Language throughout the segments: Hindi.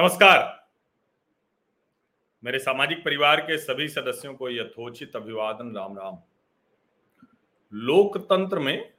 नमस्कार। मेरे सामाजिक परिवार के सभी सदस्यों को यथोचित अभिवादन, राम राम। लोकतंत्र में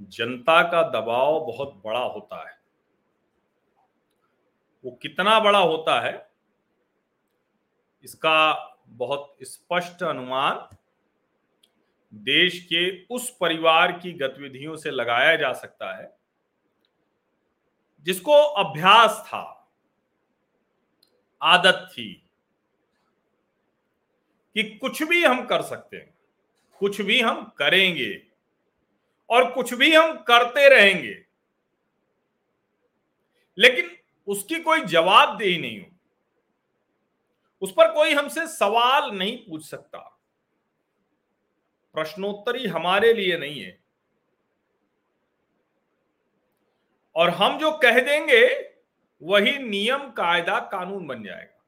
जनता का दबाव बहुत बड़ा होता है। वो कितना बड़ा होता है, इसका बहुत स्पष्ट अनुमान देश के उस परिवार की गतिविधियों से लगाया जा सकता है, जिसको अभ्यास था। आदत थी कि कुछ भी हम कर सकते हैं, कुछ भी हम करेंगे और कुछ भी हम करते रहेंगे, लेकिन उसकी कोई जवाबदेही नहीं हो। उस पर कोई हमसे सवाल नहीं पूछ सकता। प्रश्नोत्तरी हमारे लिए नहीं है। और हम जो कह देंगे वही नियम, कायदा, कानून बन जाएगा।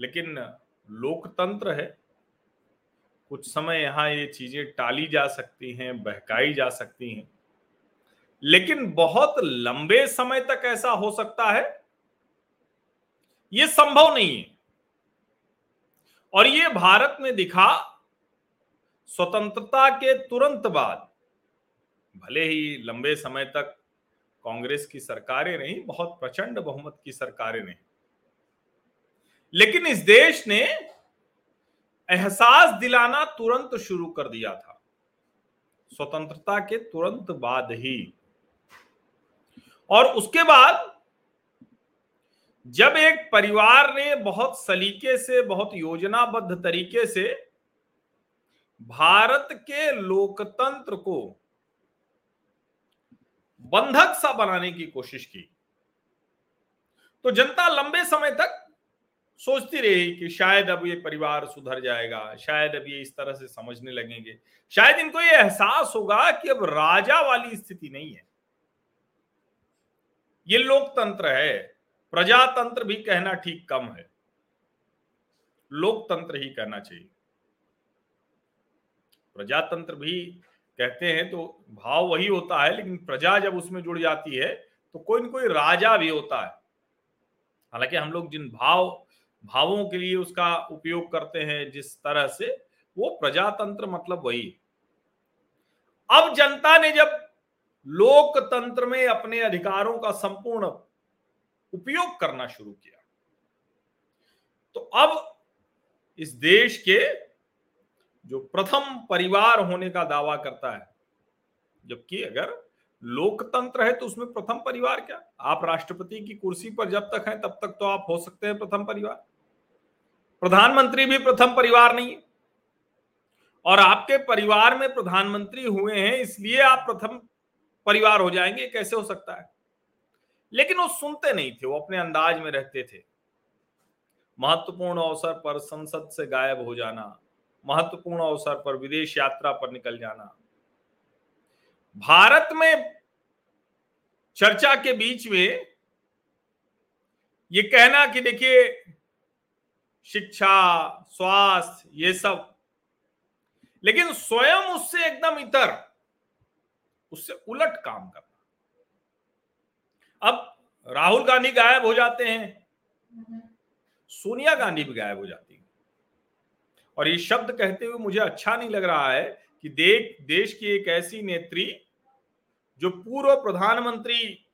लेकिन लोकतंत्र है। कुछ समय यहाँ ये चीज़ें टाली जा सकती हैं, बहकाई जा सकती हैं। लेकिन बहुत लंबे समय तक ऐसा हो सकता है। ये संभव नहीं है। और ये भारत में दिखा स्वतंत्रता के तुरंत बाद, भले ही लंबे समय तक कांग्रेस की सरकारें नहीं बहुत प्रचंड बहुमत की सरकारें नहीं लेकिन इस देश ने एहसास दिलाना तुरंत शुरू कर दिया था। स्वतंत्रता के तुरंत बाद ही। और उसके बाद जब एक परिवार ने बहुत सलीके से, बहुत योजनाबद्ध तरीके से भारत के लोकतंत्र को बंधक सा बनाने की कोशिश की। तो जनता लंबे समय तक सोचती रही कि शायद अब ये परिवार सुधर जाएगा, शायद अब ये इस तरह से समझने लगेंगे। शायद इनको ये एहसास होगा कि अब राजा वाली स्थिति नहीं है। ये लोकतंत्र है, प्रजातंत्र भी कहना ठीक कम है। लोकतंत्र ही कहना चाहिए। प्रजातंत्र भी कहते हैं तो भाव वही होता है, लेकिन प्रजा जब उसमें जुड़ जाती है तो कोई ना कोई राजा भी होता है। हालाँकि हम लोग जिन भाव, भावों के लिए उसका उपयोग करते हैं, जिस तरह से, वो प्रजातंत्र मतलब वही। अब जनता ने जब लोकतंत्र में अपने अधिकारों का संपूर्ण उपयोग करना शुरू किया तो अब इस देश के जो प्रथम परिवार होने का दावा करता है। जबकि अगर लोकतंत्र है तो उसमें प्रथम परिवार क्या? आप राष्ट्रपति की कुर्सी पर जब तक हैं, तब तक तो आप हो सकते हैं प्रथम परिवार। प्रधानमंत्री भी प्रथम परिवार नहीं है। और आपके परिवार में प्रधानमंत्री हुए हैं, इसलिए आप प्रथम परिवार हो जाएँगे कैसे हो सकता है? लेकिन वो सुनते नहीं थे, वो अपने अंदाज में रहते थे। महत्वपूर्ण अवसर पर संसद से गायब हो जाना महत्वपूर्ण अवसर पर विदेश यात्रा पर निकल जाना। भारत में चर्चा के बीच में ये कहना कि देखिए शिक्षा स्वास्थ्य ये सब। लेकिन स्वयं उससे एकदम इतर उससे उलट काम करना। अब राहुल गांधी गायब हो जाते हैं। सोनिया गांधी भी गायब हो जाती है। और ये शब्द कहते हुए मुझे अच्छा नहीं लग रहा है कि देख, देश की एक ऐसी नेत्री जो पूर्व प्रधानमंत्री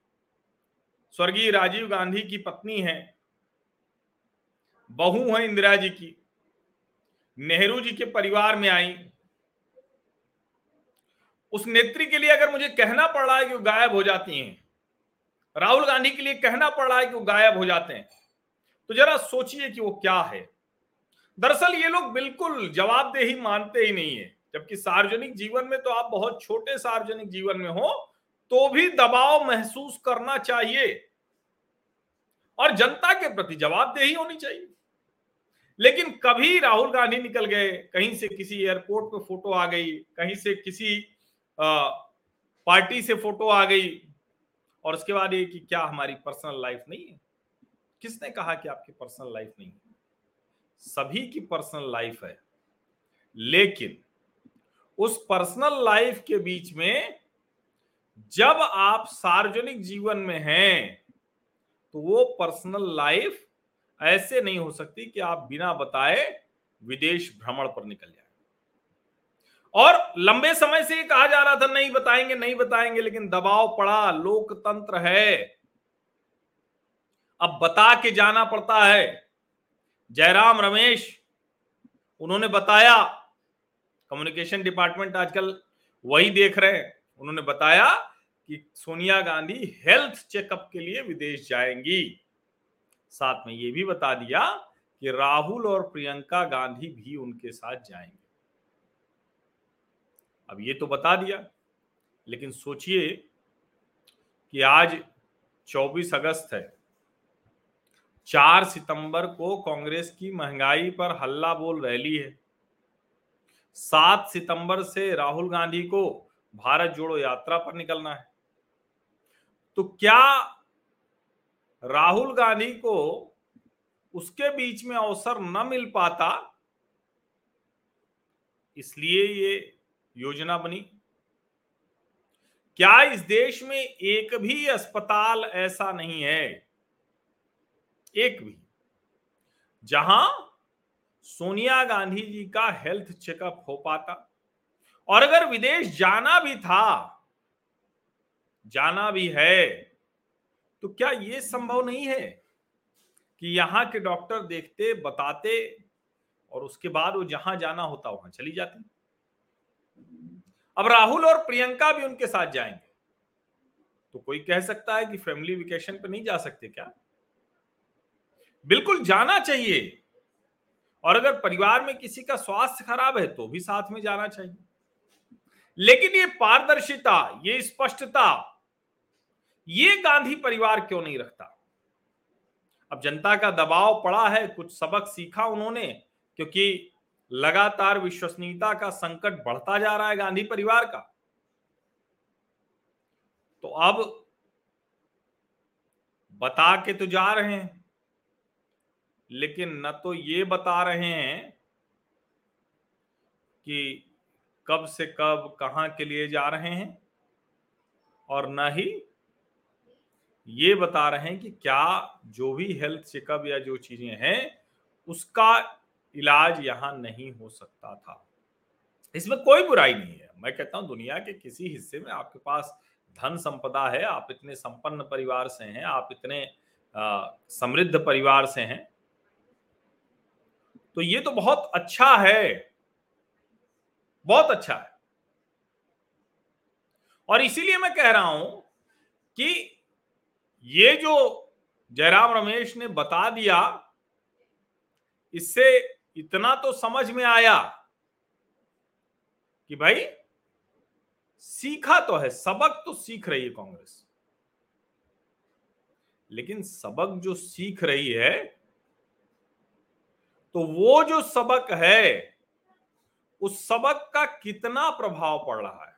स्वर्गीय राजीव गांधी की पत्नी है, बहू है इंदिरा जी की, नेहरू जी के परिवार में आई। उस नेत्री के लिए अगर मुझे कहना पड़ रहा है कि वो गायब हो जाती हैं, राहुल गांधी के लिए कहना पड़ रहा है कि वो गायब हो जाते हैं तो जरा सोचिए कि वो क्या है। दरअसल ये लोग बिल्कुल जवाबदेही मानते ही नहीं है। जबकि सार्वजनिक जीवन में तो आप बहुत छोटे सार्वजनिक जीवन में हो तो भी दबाव महसूस करना चाहिए। और जनता के प्रति जवाबदेही होनी चाहिए। लेकिन कभी राहुल गांधी निकल गए कहीं से किसी एयरपोर्ट पे फ़ोटो आ गई कहीं से किसी आ, पार्टी से फ़ोटो आ गई और उसके बाद ये कि क्या हमारी पर्सनल लाइफ नहीं है? किसने कहा कि आपकी पर्सनल लाइफ नहीं है? सभी की पर्सनल लाइफ है। लेकिन उस पर्सनल लाइफ के बीच में जब आप सार्वजनिक जीवन में हैं तो वो पर्सनल लाइफ ऐसे नहीं हो सकती कि आप बिना बताए विदेश भ्रमण पर निकल जाए। और लंबे समय से कहा जा रहा था, नहीं बताएँगे नहीं बताएँगे, लेकिन दबाव पड़ा, लोकतंत्र है। अब बता के जाना पड़ता है। जयराम रमेश, उन्होंने बताया कम्युनिकेशन डिपार्टमेंट आजकल वही देख रहे हैं। उन्होंने बताया कि सोनिया गांधी हेल्थ चेकअप के लिए विदेश जाएँगी। साथ में ये भी बता दिया कि राहुल और प्रियंका गांधी भी उनके साथ जाएँगे। अब ये तो बता दिया, लेकिन सोचिए कि आज 24 अगस्त है। चार सितंबर को कांग्रेस की महँगाई पर हल्ला बोल रैली है। सात सितंबर से राहुल गांधी को भारत जोड़ो यात्रा पर निकलना है। तो क्या राहुल गांधी को उसके बीच में अवसर न मिल पाता? इसलिए ये योजना बनी। क्या इस देश में एक भी अस्पताल ऐसा नहीं है? एक भी, जहाँ सोनिया गांधी जी का हेल्थ चेकअप हो पाता और अगर विदेश जाना भी था, जाना भी है तो क्या यह संभव नहीं है कि यहाँ के डॉक्टर देखते, बताते और उसके बाद वो जहाँ जाना होता, वहाँ चली जाती? अब राहुल और प्रियंका भी उनके साथ जाएँगे। तो कोई कह सकता है कि फैमिली वेकेशन पर नहीं जा सकते क्या? बिल्कुल जाना चाहिए। और अगर परिवार में किसी का स्वास्थ्य खराब है तो भी साथ में जाना चाहिए। लेकिन ये पारदर्शिता, ये स्पष्टता, ये गांधी परिवार क्यों नहीं रखता? अब जनता का दबाव पड़ा है, कुछ सबक सीखा उन्होंने, क्योंकि लगातार विश्वसनीयता का संकट बढ़ता जा रहा है गांधी परिवार का। तो अब बता के तो जा रहे हैं। लेकिन न तो ये बता रहे हैं कि कब से कब कहाँ के लिए जा रहे हैं और न ही ये बता रहे हैं कि क्या जो भी हेल्थ चेकअप या जो चीज़ें हैं, उसका इलाज यहाँ नहीं हो सकता था। इसमें कोई बुराई नहीं है। मैं कहता हूँ, दुनिया के किसी हिस्से में आपके पास धन संपदा है, आप इतने संपन्न परिवार से हैं, आप इतने समृद्ध परिवार से हैं तो ये तो बहुत अच्छा है। बहुत अच्छा है। और इसीलिए मैं कह रहा हूँ कि ये जो जयराम रमेश ने बता दिया, इससे इतना तो समझ में आया कि भाई, सीखा तो है, सबक तो सीख रही है कांग्रेस। लेकिन सबक जो सीख रही है तो वो जो सबक है, उस सबक का कितना प्रभाव पड़ रहा है?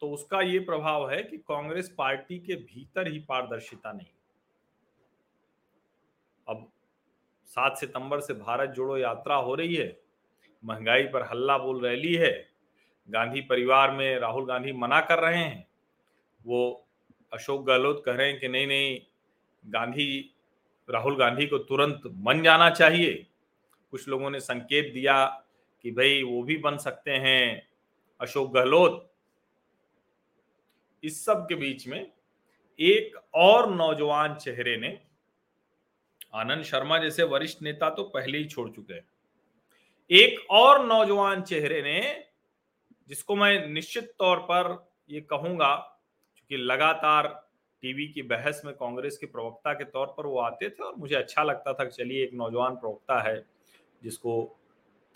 तो उसका ये प्रभाव है कि कांग्रेस पार्टी के भीतर ही पारदर्शिता नहीं। अब सात सितंबर से भारत जोड़ो यात्रा हो रही है, महँगाई पर हल्ला बोल रैली है, गांधी परिवार में राहुल गांधी मना कर रहे हैं, वो अशोक गहलोत कह रहे हैं कि नहीं नहीं, गांधी राहुल गांधी को तुरंत बन जाना चाहिए। कुछ लोगों ने संकेत दिया कि भाई वो भी बन सकते हैं, अशोक गहलोत। इस सब के बीच में एक और नौजवान चेहरे ने, आनंद शर्मा जैसे वरिष्ठ नेता तो पहले ही छोड़ चुके हैं। एक और नौजवान चेहरे ने, जिसको मैं निश्चित तौर पर ये कहूँगा, क्योंकि लगातार टीवी की बहस में कांग्रेस के प्रवक्ता के तौर पर वो आते थे और मुझे अच्छा लगता था कि चलिए एक नौजवान प्रवक्ता है, जिसको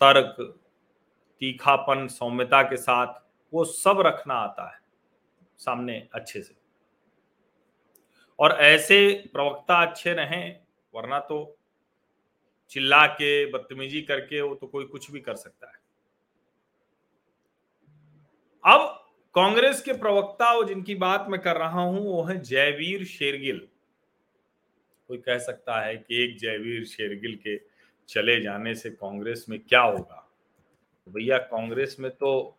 तर्क, तीखापन, सौम्यता के साथ वो सब रखना आता है सामने अच्छे से। और ऐसे प्रवक्ता अच्छे रहें, वरना तो चिल्ला के, बदतमीजी करके वो तो कोई कुछ भी कर सकता है। अब कांग्रेस के प्रवक्ता और जिनकी बात मैं कर रहा हूँ, वो है जयवीर शेरगिल। कोई कह सकता है कि एक जयवीर शेरगिल के चले जाने से कांग्रेस में क्या होगा? भैया, कांग्रेस में तो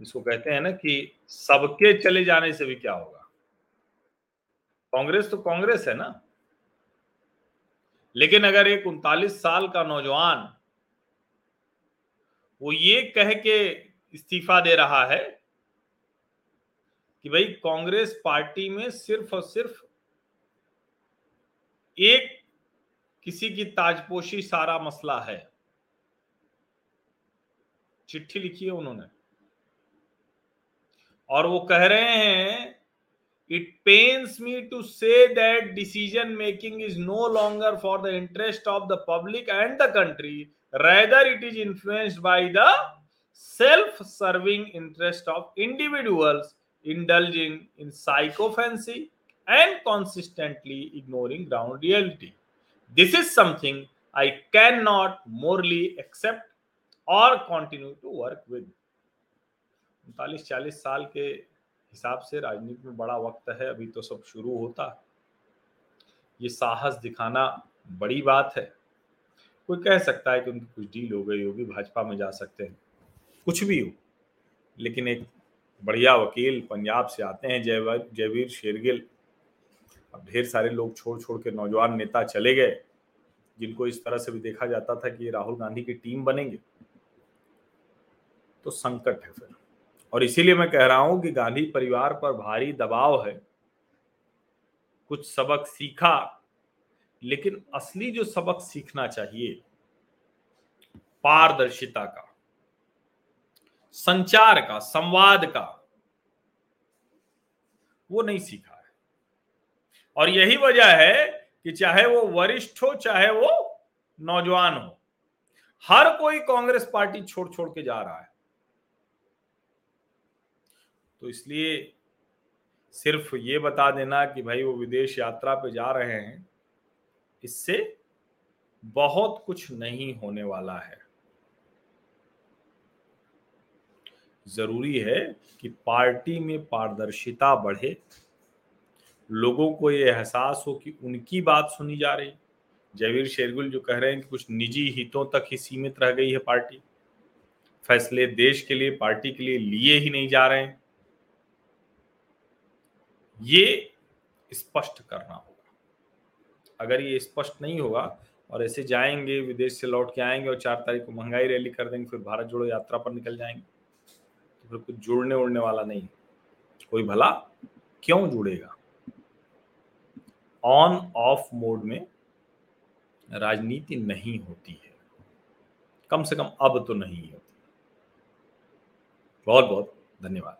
जिसको कहते हैं ना कि सबके चले जाने से भी क्या होगा? कांग्रेस तो कांग्रेस है ना। लेकिन अगर एक उनतालीस साल का नौजवान वो ये कह के इस्तीफा दे रहा है कि भाई कांग्रेस पार्टी में सिर्फ़ और सिर्फ़ एक किसी की ताजपोशी सारा मसला है। चिट्ठी लिखी है उन्होंने। और वो कह रहे हैं it pains me to say that decision making is no longer for the interest of the public and the country rather it is influenced by the self serving interest of individuals indulging in psychophancy and consistently ignoring ground reality. This is something I cannot morally accept और कंटिन्यू टू वर्क विद उनतालीस चालीस साल के हिसाब से राजनीति में बड़ा वक्त है, अभी तो सब शुरू होता। ये साहस दिखाना बड़ी बात है। कोई कह सकता है कि उनकी कुछ डील हो गई होगी, भाजपा में जा सकते हैं। कुछ भी हो, लेकिन एक बढ़िया वकील पंजाब से आते हैं जयवीर जयवीर शेरगिल। अब ढेर सारे लोग छोड़ छोड़ के नौजवान नेता चले गए, जिनको इस तरह से भी देखा जाता था कि राहुल गांधी की टीम बनेंगे। तो संकट है फिर। और इसीलिए मैं कह रहा हूँ कि गांधी परिवार पर भारी दबाव है। कुछ सबक सीखा, लेकिन असली जो सबक सीखना चाहिए, पारदर्शिता का। संचार का, संवाद का, वो नहीं सीखा है। और यही वजह है कि चाहे वो वरिष्ठ हो, चाहे वो नौजवान हो, हर कोई कांग्रेस पार्टी छोड़ छोड़ के जा रहा है। तो इसलिए सिर्फ़ ये बता देना कि भाई वो विदेश यात्रा पे जा रहे हैं, इससे बहुत कुछ नहीं होने वाला है। ज़रूरी है कि पार्टी में पारदर्शिता बढ़े। लोगों को ये एहसास हो कि उनकी बात सुनी जा रही। जयवीर शेरगुल जो कह रहे हैं कि कुछ निजी हितों तक ही सीमित रह गई है पार्टी। फैसले देश के लिए, पार्टी के लिए लिए ही नहीं जा रहे हैं। ये स्पष्ट करना होगा। अगर ये स्पष्ट नहीं होगा और ऐसे जाएँगे, विदेश से लौट के आएँगे और चार तारीख को महँगाई रैली कर देंगे, फिर भारत जोड़ो यात्रा पर निकल जाएँगे। कुछ जुड़ने उड़ने वाला नहीं कोई भला क्यों जुड़ेगा? ऑन ऑफ़ मोड में राजनीति नहीं होती है। कम से कम अब तो नहीं होती। बहुत बहुत धन्यवाद।